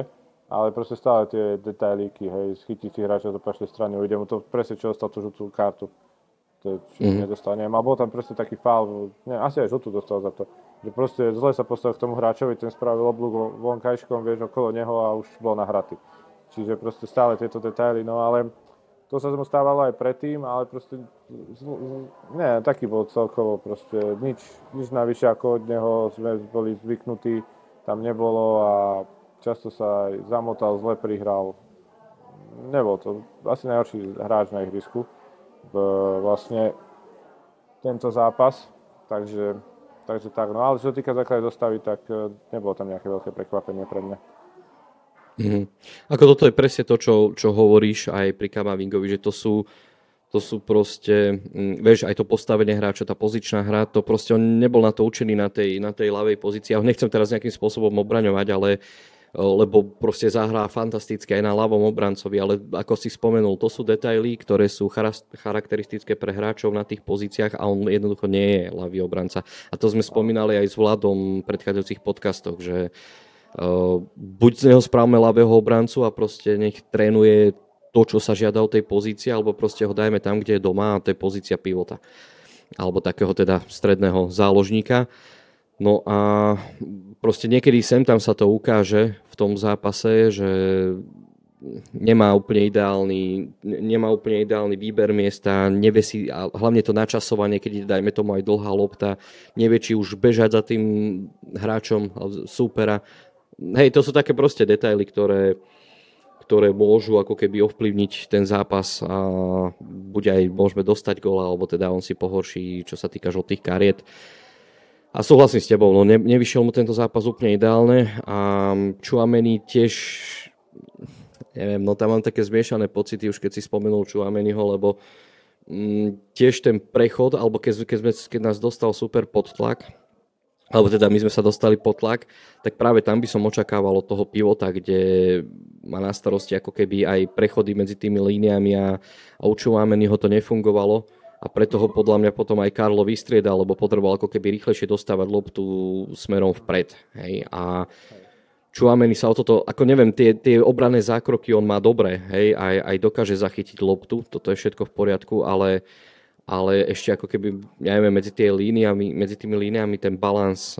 ale proste stále tie detailíky, hej, schytí tých hráčov do pašnej strany, ujde mu to presne, čo dostal tú žltú kartu. To, mm-hmm. nedostal, neviem, ale bol tam proste taký faul, ne, asi aj žltú dostal za to, že proste zle sa postavil k tomu hráčovi, ten spravil oblúk vonkajškom, vieš, okolo neho a už bol nahratý. Čiže proste stále tieto detaily, no ale to sa mu stávalo aj predtým, ale proste, nie, taký bol celkovo proste, nič, nič navyše ako od neho sme boli zvyknutí, tam nebolo a často sa aj zamotal, zle prihral. Nebol to asi najhorší hráč na ihrisku vlastne tento zápas, takže, takže tak, no ale čo týka základnej zostavy, tak eh, nebolo tam nejaké veľké prekvapenie pre mňa. Mm. Ako toto je presne to, čo, čo hovoríš aj pri Kamavingovi, že to sú, to sú proste, mm, vieš, aj to postavenie hráča, tá pozičná hra, to proste on nebol na to učený na tej, na tej ľavej pozícii. Ho nechcem teraz nejakým spôsobom obraňovať, ale lebo proste zahrá fantasticky aj na ľavom obrancovi, ale ako si spomenul, to sú detaily, ktoré sú charakteristické pre hráčov na tých pozíciách a on jednoducho nie je ľavý obranca. A to sme spomínali aj s Vladom v predchádzajúcich podcastoch, že buď z neho správame ľavého obrancu a proste nech trénuje to, čo sa žiada o tej pozície, alebo proste ho dajme tam, kde je doma a to je pozícia pivota. Alebo takého teda stredného záložníka. No a proste niekedy sem tam sa to ukáže v tom zápase, že nemá úplne ideálny, nemá úplne ideálny výber miesta, nevie si, a hlavne to načasovanie, keď dajme tomu aj dlhá lopta, nevie či už bežať za tým hráčom súpera, hej, to sú také proste detaily, ktoré, ktoré môžu ako keby ovplyvniť ten zápas a buď aj môžeme dostať gola, alebo teda on si pohorší, čo sa týka žltých kariet. A súhlasím s tebou, no ne, nevyšiel mu tento zápas úplne ideálne a Čuameni tiež neviem, no tam mám také zmiešané pocity, už keď si spomenul Čuameniho, lebo mm, tiež ten prechod, alebo keď, keď, sme, keď nás dostal super pod tlak, alebo teda my sme sa dostali pod tlak, tak práve tam by som očakával od toho pivota, kde má na starosti ako keby aj prechody medzi tými líniami a, a u ho to nefungovalo a preto ho podľa mňa potom aj Karlo vystriedal, lebo potreboval ako keby rýchlejšie dostávať loptu smerom vpred. Hej? A Čuameni sa o toto, ako neviem, tie, tie obranné zákroky on má dobre, hej, aj, aj dokáže zachytiť loptu, toto je všetko v poriadku, ale ale ešte ako keby, ja neviem, medzi, tie líniami, medzi tými líniami ten balans,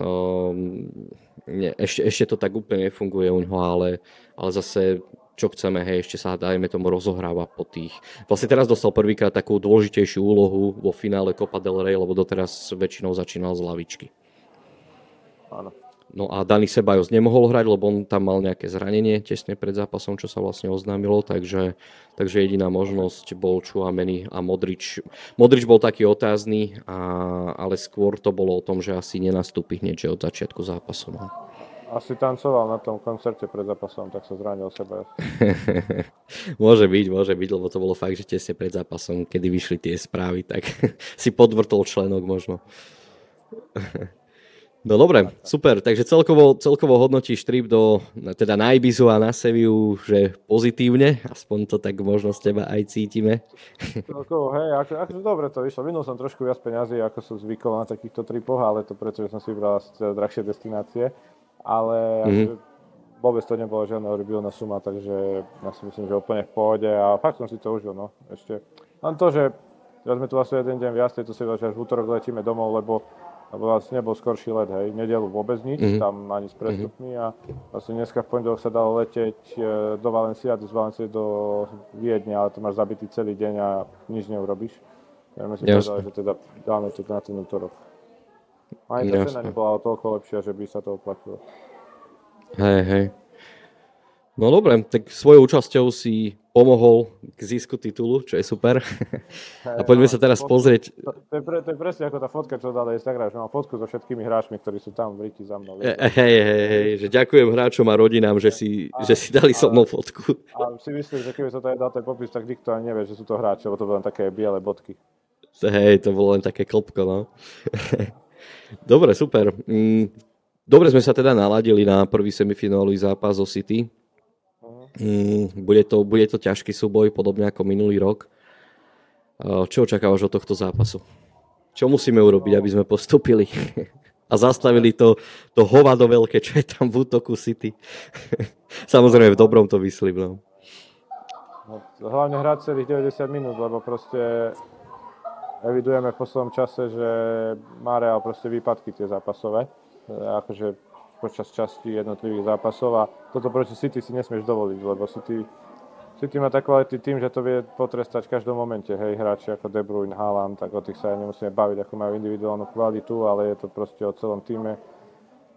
ne, ešte, ešte to tak úplne nefunguje u ňoho, ale, ale zase čo chceme, hej, ešte sa dajme tomu rozohráva po tých. Vlastne teraz dostal prvýkrát takú dôležitejšiu úlohu vo finále Copa del Rey, lebo doteraz väčšinou začínal z lavičky. Áno. No a Dani Sebajos nemohol hrať, lebo on tam mal nejaké zranenie tesne pred zápasom, čo sa vlastne oznámilo, takže, takže jediná možnosť bol Čuameni a Modrič. Modrič bol taký otázny, a, ale skôr to bolo o tom, že asi nenastúpi hneď od začiatku zápasu. No. Asi tancoval na tom koncerte pred zápasom, tak sa zranil seba. môže byť, môže byť, lebo to bolo fakt, že tesne pred zápasom, kedy vyšli tie správy, tak si podvrtol členok možno. No dobre, super. Takže celkovo, celkovo hodnotíš trip do, teda na Ibizu a na Seviu, že pozitívne, aspoň to tak možno z teba aj cítime. Celkovo, hej, ako, ako dobre to vyšlo. Minul som trošku viac peňazí, ako som zvykol na takýchto tripoch, ale to preto, že som si vybral drahšie destinácie. Ale mm-hmm. vôbec to nebolo žiadna horribilná suma, takže ja si myslím, že úplne v pohode a fakt som si to užil, no. Ešte len to, že ja sme tu vlastne jeden deň viac, to si že až v útorok letíme domov, lebo vlastne nebol skorší let, hej, nedelu vôbec nič, mm-hmm. tam ani s prestupmi a vlastne dneska v pondelok sa dalo leteť e, do Valencie a z Valencie do Viedne, ale to máš zabitý celý deň a nič neurobíš. Ja si povedali, že teda dáme to na ten útorok. Ani tá cena nebola toľko lepšia, že by sa to oplatilo. Hej, hej. No dobre, tak svojou účasťou si pomohol k zisku titulu, čo je super. A poďme sa teraz pozrieť. To, to, je, pre, to je presne ako tá fotka, čo dal Instagram, že mám fotku so všetkými hráčmi, ktorí sú tam v Riti za mnou. Hej, hej, hej, že ďakujem hráčom a rodinám, že si, a, že si dali so mnou fotku. A si myslím, že keby sa to dal ten popis, tak nikto ani nevie, že sú to hráči, lebo to boli len také biele bodky. Hej, to bolo len také klopko, no. Dobre, super. Mm, dobre sme sa teda naladili na prvý semifinálový zápas o City. Mm, bude, to, bude to ťažký súboj, podobne ako minulý rok. Čo očakávaš od tohto zápasu? Čo musíme urobiť, aby sme postupili? A zastavili to, to hovado veľké, čo je tam v útoku City. Samozrejme v dobrom to myslím. No. No, hlavne hrať celých 90 minút, lebo proste evidujeme v poslednom čase, že má Real proste výpadky tie zápasové. Akože počas časti jednotlivých zápasov a toto proti City si nesmieš dovoliť, lebo City, City má tak kvalitný tým, že to vie potrestať v každom momente. Hej, hráči ako De Bruyne, Haaland, tak o tých sa nemusíme baviť, ako majú individuálnu kvalitu, ale je to proste o celom týme.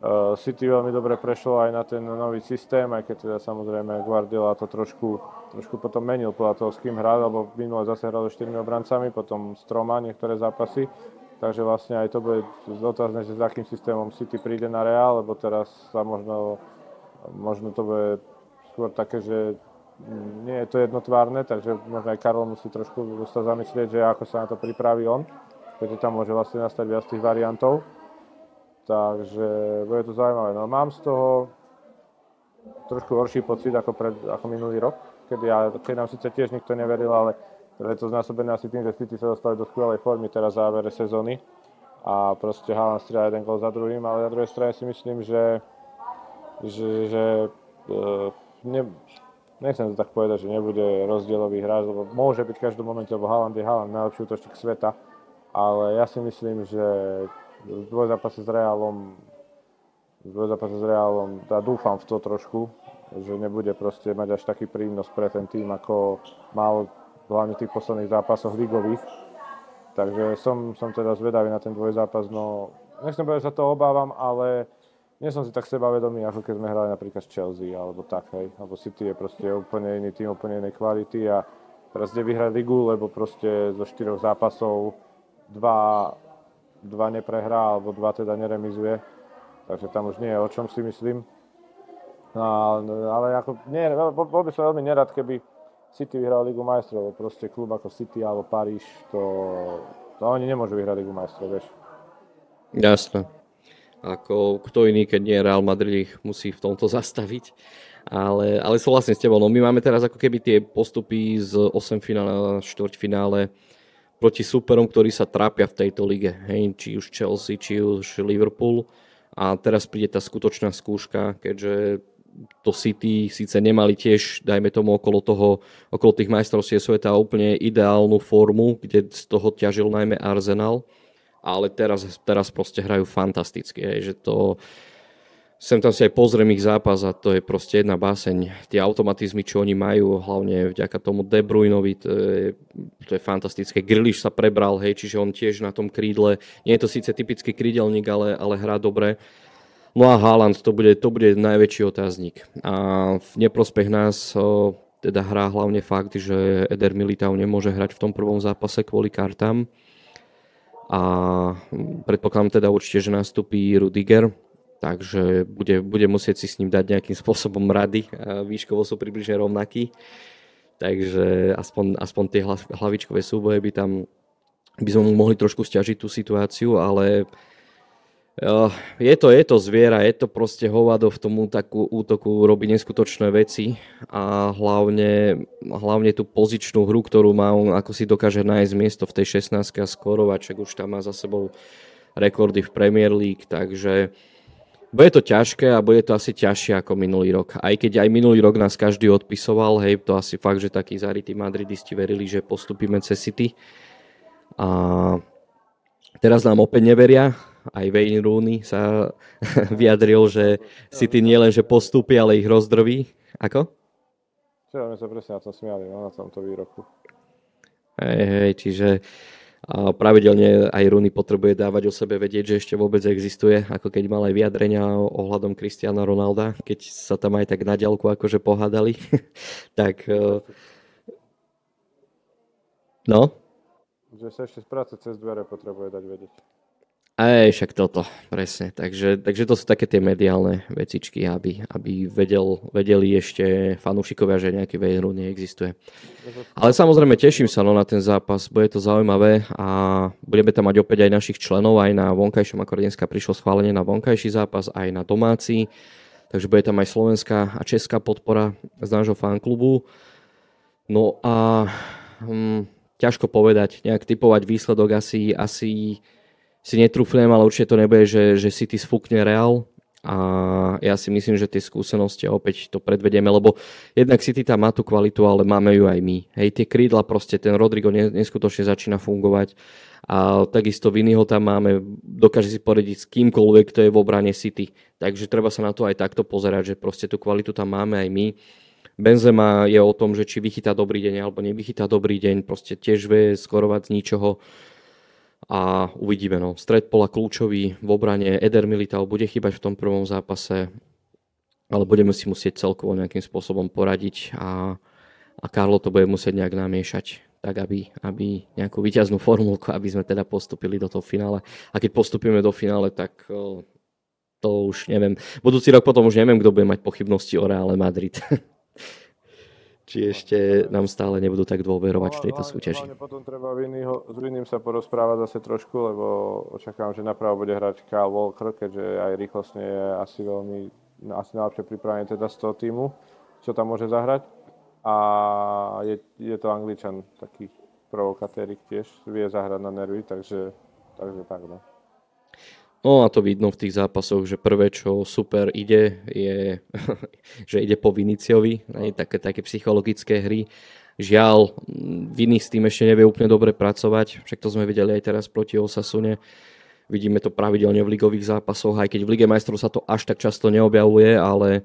Uh, City veľmi dobre prešlo aj na ten nový systém, aj keď teda samozrejme Guardiola to trošku, trošku potom menil podľa toho, s kým hral, lebo minule zase hral so štyrmi obrancami, potom s troma niektoré zápasy Takže vlastne aj to bude otázne, že s akým systémom City príde na Real, lebo teraz sa možno, možno to bude skôr také, že nie je to jednotvárne, takže možno aj Karol musí trošku sa zamyslieť, že ako sa na to pripraví on, keďže tam môže vlastne nastať viac tých variantov. Takže bude to zaujímavé. No mám z toho trošku horší pocit ako, pred, ako minulý rok, keď, ja, keď nám síce tiež nikto neveril, ale je to znásobené asi tým, že City sa dostali do skvelej formy teraz v závere sezóny a proste Haaland strieľa jeden gol za druhým, ale na druhej strane si myslím, že, že, že uh, ne, nechcem to tak povedať, že nebude rozdielový hráč, lebo môže byť v každom momente, lebo Haaland je Haaland, najlepší útočník sveta, ale ja si myslím, že v dvojzápase s Realom v dvojzápase s Realom, ja dúfam v to trošku, že nebude proste mať až taký prínos pre ten tým, ako mal hlavne v tých posledných zápasoch ligových. Takže som, som teda zvedavý na ten dvojzápas. No, nechcem povedať, že sa to obávam, ale nie som si tak sebavedomý, ako keď sme hrali napríklad s Chelsea, alebo tak, hej. Alebo City je proste úplne iný tým, úplne inej kvality a teraz ide vyhrať ligu, lebo proste zo štyroch zápasov dva, dva neprehrá, alebo dva teda neremizuje. Takže tam už nie je o čom si myslím. No, ale ako, nie, bol by som veľmi nerad, keby City vyhral Ligu majstrov, proste klub ako City alebo Paríž, to, to oni nemôžu vyhrať Ligu majstrov, vieš. Jasné. Ako kto iný, keď nie Real Madrid, ich musí v tomto zastaviť. Ale, ale súhlasím s tebou, no my máme teraz ako keby tie postupy z 8 finále a 4 finále proti superom, ktorí sa trápia v tejto lige. Hej, či už Chelsea, či už Liverpool. A teraz príde tá skutočná skúška, keďže to City síce nemali tiež, dajme tomu, okolo, toho, okolo tých majstrovstiev sveta úplne ideálnu formu, kde z toho ťažil najmä Arsenal, ale teraz, teraz proste hrajú fantasticky, je, že to sem tam si aj pozriem ich zápas a to je proste jedna báseň. Tie automatizmy, čo oni majú, hlavne vďaka tomu De Bruynovi, to je, to je fantastické. Griliš sa prebral, hej, čiže on tiež na tom krídle, nie je to síce typický krídelník, ale, ale hrá dobre No a Haaland, to bude, to bude najväčší otáznik. A v neprospech nás o, teda hrá hlavne fakt, že Eder Militao nemôže hrať v tom prvom zápase kvôli kartám. A predpokladám teda určite, že nastupí Rudiger, takže bude, bude musieť si s ním dať nejakým spôsobom rady. Výškovo sú približne rovnakí. Takže aspoň, aspoň tie hlavičkové súboje by tam by sme mu mohli trošku stiažiť tú situáciu, ale je to, je to zviera, je to proste hovado v tom takú útoku, robí neskutočné veci a hlavne, hlavne tú pozičnú hru, ktorú má on, ako si dokáže nájsť miesto v tej 16 a skorovaček, už tam má za sebou rekordy v Premier League, takže bude to ťažké a bude to asi ťažšie ako minulý rok. Aj keď aj minulý rok nás každý odpisoval, hej, to asi fakt, že takí zarytí madridisti verili, že postupíme cez City. A teraz nám opäť neveria, aj Wayne Rooney sa vyjadril, že City nie len, že postupí, ale ich rozdrví. Ako? Čo, my sa presne na tom smiali, no, na tomto výroku. Hej, hej, čiže pravidelne aj Runy potrebuje dávať o sebe vedieť, že ešte vôbec existuje, ako keď mal aj vyjadrenia ohľadom Kristiana Ronalda, keď sa tam aj tak na ďalku akože pohádali. tak... E, no? Že sa ešte z práce cez dvere potrebuje dať vedieť. Aj, však toto, presne. Takže, takže to sú také tie mediálne vecičky, aby, aby vedel, vedeli ešte fanúšikovia, že nejaký Wayne neexistuje. Ale samozrejme teším sa no, na ten zápas, bude to zaujímavé a budeme tam mať opäť aj našich členov, aj na vonkajšom, ako dneska prišlo schválenie na vonkajší zápas, aj na domáci. Takže bude tam aj slovenská a česká podpora z nášho fanklubu. No a hm, ťažko povedať, nejak typovať výsledok asi, asi si netrúfnem, ale určite to nebude, že, že City sfúkne Real a ja si myslím, že tie skúsenosti opäť to predvedieme, lebo jednak City tam má tú kvalitu, ale máme ju aj my. Hej, tie krídla proste, ten Rodrigo neskutočne začína fungovať a takisto Vinnyho tam máme, dokáže si poradiť s kýmkoľvek, kto je v obrane City. Takže treba sa na to aj takto pozerať, že proste tú kvalitu tam máme aj my. Benzema je o tom, že či vychytá dobrý deň alebo nevychytá dobrý deň, proste tiež vie skorovať z ničoho a uvidíme. No. Stred pola kľúčový v obrane Eder Militao bude chýbať v tom prvom zápase, ale budeme si musieť celkovo nejakým spôsobom poradiť a, a Karlo to bude musieť nejak namiešať tak aby, aby nejakú vyťaznú formulku, aby sme teda postupili do toho finále. A keď postupíme do finále, tak to už neviem. Budúci rok potom už neviem, kto bude mať pochybnosti o Reále Madrid. či ešte nám stále nebudú tak dôverovať v tejto súťaži. Hlavne potom treba Vinnyho, s Vinným sa porozprávať zase trošku, lebo očakávam, že napravo bude hrať Kyle Walker, keďže aj rýchlostne je asi veľmi, asi najlepšie pripravený teda z toho týmu, čo tam môže zahrať. A je, je to Angličan, taký provokatérik tiež, vie zahrať na nervy, takže, takže tak no. No a to vidno v tých zápasoch, že prvé, čo super ide, je, že ide po Viniciovi, také, také psychologické hry. Žiaľ, Vini s tým ešte nevie úplne dobre pracovať, však to sme videli aj teraz proti Osasune. Vidíme to pravidelne v ligových zápasoch, aj keď v Lige majstrov sa to až tak často neobjavuje, ale,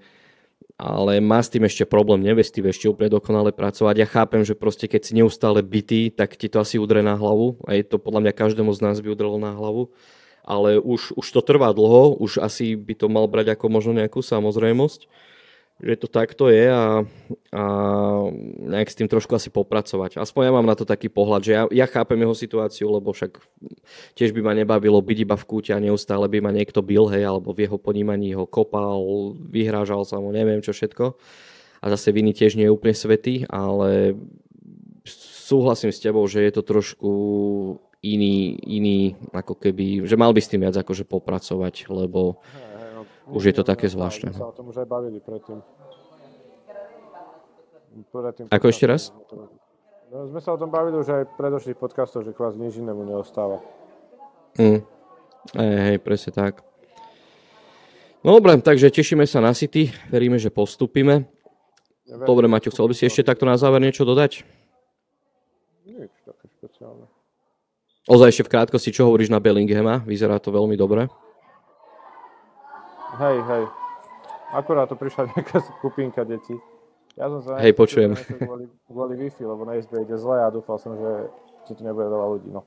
ale má s tým ešte problém, nevie s tým ešte úplne dokonale pracovať. Ja chápem, že proste keď si neustále bytý, tak ti to asi udre na hlavu. A je to podľa mňa každému z nás by udrelo na hlavu ale už, už to trvá dlho, už asi by to mal brať ako možno nejakú samozrejmosť, že to takto je a, a nejak s tým trošku asi popracovať. Aspoň ja mám na to taký pohľad, že ja, ja chápem jeho situáciu, lebo však tiež by ma nebavilo byť iba v kúte a neustále by ma niekto bil, hej, alebo v jeho ponímaní ho kopal, vyhrážal sa mu, neviem čo všetko. A zase viny tiež nie je úplne svetý, ale súhlasím s tebou, že je to trošku iný, iný ako keby, že mal by s tým viac akože popracovať, lebo hey, už je to také zvláštne. sa o tom už aj bavili predtým. predtým ako ešte raz? No, sme sa o tom bavili už aj v predošlých podcastoch, že kvázi nič inému neostáva. Mm. Hej, hej, presne tak. No dobre, takže tešíme sa na City, veríme, že postupíme. Dobre, Maťo, chcel by si ešte takto na záver niečo dodať? Nič také špeciálne. Ozaj ešte v krátkosti, čo hovoríš na Bellinghama? Vyzerá to veľmi dobre. Hej, hej. Akurát to prišla nejaká skupinka detí. Ja som sa hej, počujem. Kvôli, kvôli Wi-Fi, lebo na SB ide zle a dúfal som, že, že tu nebude veľa ľudí. No.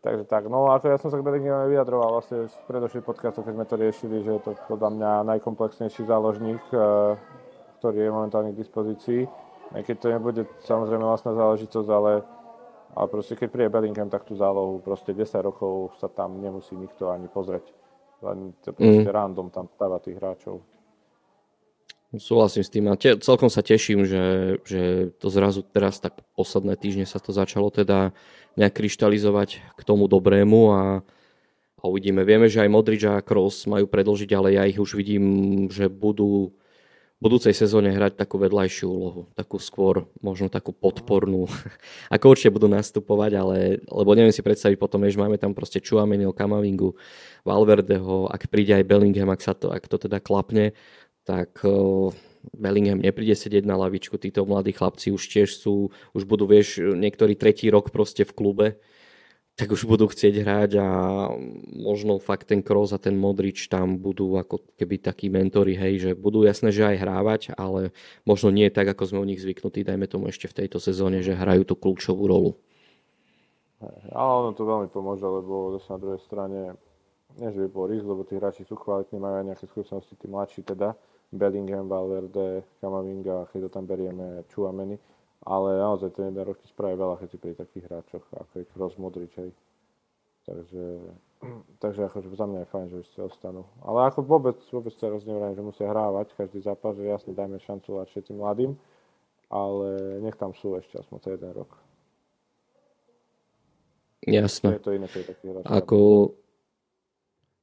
Takže tak, no ako ja som sa k Bellingham vyjadroval vlastne v predošlých podcastoch, keď sme to riešili, že je to podľa mňa najkomplexnejší záložník, eh, ktorý je momentálne k dispozícii. Aj keď to nebude samozrejme vlastná záležitosť, ale ale proste keď príde Bellingham, tak tú zálohu proste 10 rokov sa tam nemusí nikto ani pozrieť. Len to proste mm. random tam stáva tých hráčov. Súhlasím s tým a te, celkom sa teším, že, že to zrazu teraz tak posledné týždne sa to začalo teda nejak kryštalizovať k tomu dobrému a, a uvidíme. Vieme, že aj Modrič a Kroos majú predlžiť, ale ja ich už vidím, že budú budúcej sezóne hrať takú vedľajšiu úlohu, takú skôr možno takú podpornú. Ako určite budú nastupovať, ale lebo neviem si predstaviť potom, že máme tam proste Chuamenio, Kamavingu, Valverdeho, ak príde aj Bellingham, ak, sa to, ak to teda klapne, tak Bellingham nepríde sedieť na lavičku, títo mladí chlapci už tiež sú, už budú, vieš, niektorý tretí rok proste v klube, tak už budú chcieť hrať a možno fakt ten Kroos a ten Modrič tam budú ako keby takí mentori, hej, že budú jasné, že aj hrávať, ale možno nie tak, ako sme u nich zvyknutí, dajme tomu ešte v tejto sezóne, že hrajú tú kľúčovú rolu. Ale ono to veľmi pomôže, lebo zase na druhej strane, nie že by bol risk, lebo tí hráči sú kvalitní, majú aj nejaké skúsenosti, tí mladší teda, Bellingham, Valverde, Kamavinga, keď to tam berieme, Chuameni, ale naozaj ten jeden rok spraví veľa checi pri takých hráčoch, ako je Kroos Modrič, hej. Takže, takže akože za mňa je fajn, že ešte ostanú. Ale ako vôbec, vôbec teraz nevrajím, že musia hrávať každý zápas, že jasne dajme šancu všetkým mladým, ale nech tam sú ešte aspoň ten jeden rok. Jasné. Je to iné, je taký hráč. Ako,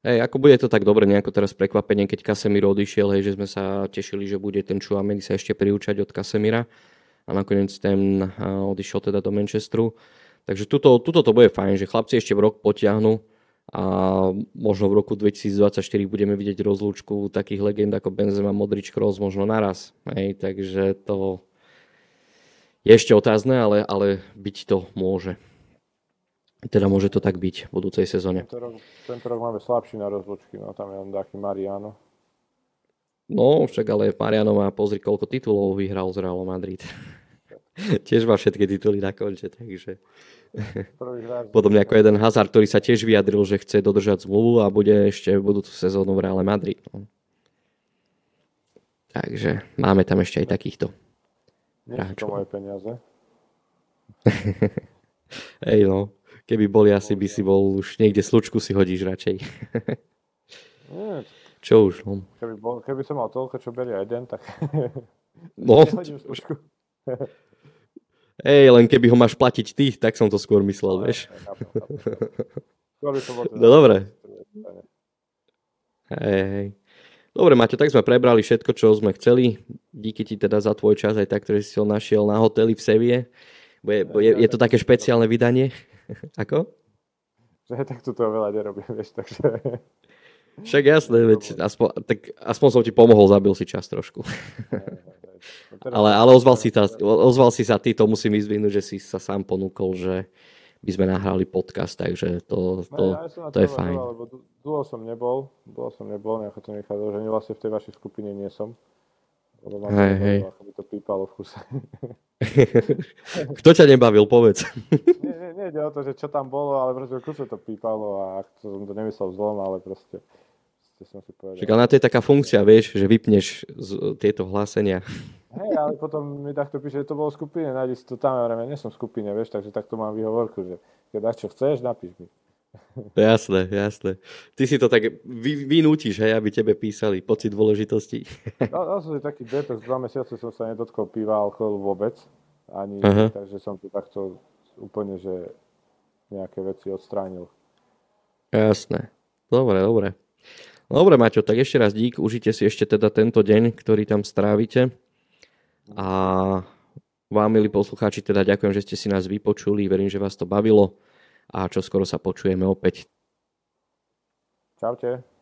hej, ako bude to tak dobre nejako teraz prekvapenie, keď Casemiro odišiel, hej, že sme sa tešili, že bude ten Chouameni sa ešte priučať od Casemira a nakoniec ten odišiel teda do Manchesteru. Takže tuto, tuto to bude fajn, že chlapci ešte v rok potiahnu a možno v roku 2024 budeme vidieť rozlúčku takých legend ako Benzema, Modrič, Kroos možno naraz. Hej, takže to je ešte otázne, ale, ale byť to môže. Teda môže to tak byť v budúcej sezóne. Tento rok, tento rok máme slabší na rozlučky, no tam je len taký Mariano. No, však ale Mariano má, pozri, koľko titulov vyhral z Real Madrid. Tiež má všetky tituly na konče, takže... Podobne ako jeden Hazard, ktorý sa tiež vyjadril, že chce dodržať zmluvu a bude ešte v budúcu sezónu v Real Madrid. No. Takže máme tam ešte aj takýchto. Nie sú to moje peniaze. Hej no. Keby boli, asi by si bol už niekde slučku si hodíš radšej. Nie. Čo už, no. Keby, bol, keby som mal toľko, čo berie jeden, tak... No, Hej, len keby ho máš platiť ty, tak som to skôr myslel, vieš. No dobre. Hej, hej. Dobre, Maťo, tak sme prebrali všetko, čo sme chceli. Díky ti teda za tvoj čas aj tak, ktorý si ho našiel na hoteli v Sevie. Je, je, je to také špeciálne vydanie? Ako? Že tak to veľa nerobím, vieš, takže... Však jasné, veď aspoň, tak aspoň som ti pomohol, zabil si čas trošku. Ale, ale ozval, si ta, ozval si sa ty, to musím vyzvihnúť, že si sa sám ponúkol, že by sme nahrali podcast, takže to, to, ja to je fajn. Lebo dlho som nebol, dlho som nebol, nejako to nechádzal, že vlastne v tej vašej skupine nie som. Lebo mám hej, hej. ako by to pípalo v kuse. Kto ťa nebavil, povedz. nie, nie, nie ide o to, že čo tam bolo, ale proste v kuse to pípalo a to som to nemyslel zlom, ale proste, proste som si povedal. Však ale na to je taká funkcia, vieš, že vypneš z, tieto hlásenia. Hej, ale potom mi takto píše, že to bolo v skupine, nájdi si to tam, ja nie som v skupine, vieš, takže takto mám výhovorku, že keď dáš čo chceš, napíš mi. Jasné, jasné. Ty si to tak vy, vynútiš, hej, aby tebe písali pocit dôležitosti. No, no som si taký detox, dva mesiace som sa nedotkol piva, alkoholu vôbec. Ani, uh-huh. takže som tu takto úplne, že nejaké veci odstránil. Jasné. Dobre, dobre. Dobre, Maťo, tak ešte raz dík. Užite si ešte teda tento deň, ktorý tam strávite. A vám, milí poslucháči, teda ďakujem, že ste si nás vypočuli. Verím, že vás to bavilo a čo skoro sa počujeme opäť. Čaute.